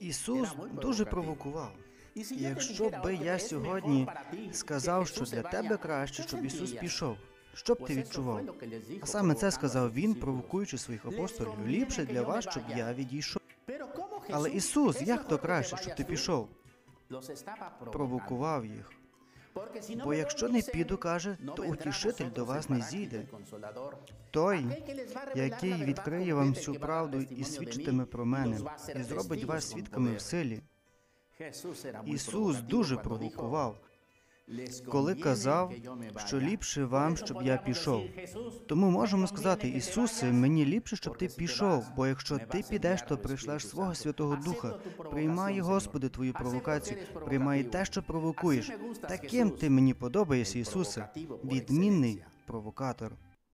Ісус дуже провокував. І якщо би я сьогодні сказав, що для тебе краще, щоб Ісус пішов, що б ти відчував? А саме це сказав він, провокуючи своїх апостолів. Ліпше для вас, щоб я відійшов. Але Ісус, як то краще, щоб ти пішов? Провокував їх. Бо якщо не піду, каже, то утішитель до вас не зійде. Той, який відкриє вам всю правду і свідчитиме про мене, і зробить вас свідками в силі. Ісус дуже провокував, коли казав, що ліпше вам, щоб я пішов. Тому можемо сказати, Ісусе, мені ліпше, щоб ти пішов, бо якщо ти підеш, то прийшлеш свого Святого Духа. Приймай, Господи, твою провокацію, приймай те, що провокуєш. Таким ти мені подобаєшся, Ісусе, відмінний провокатор.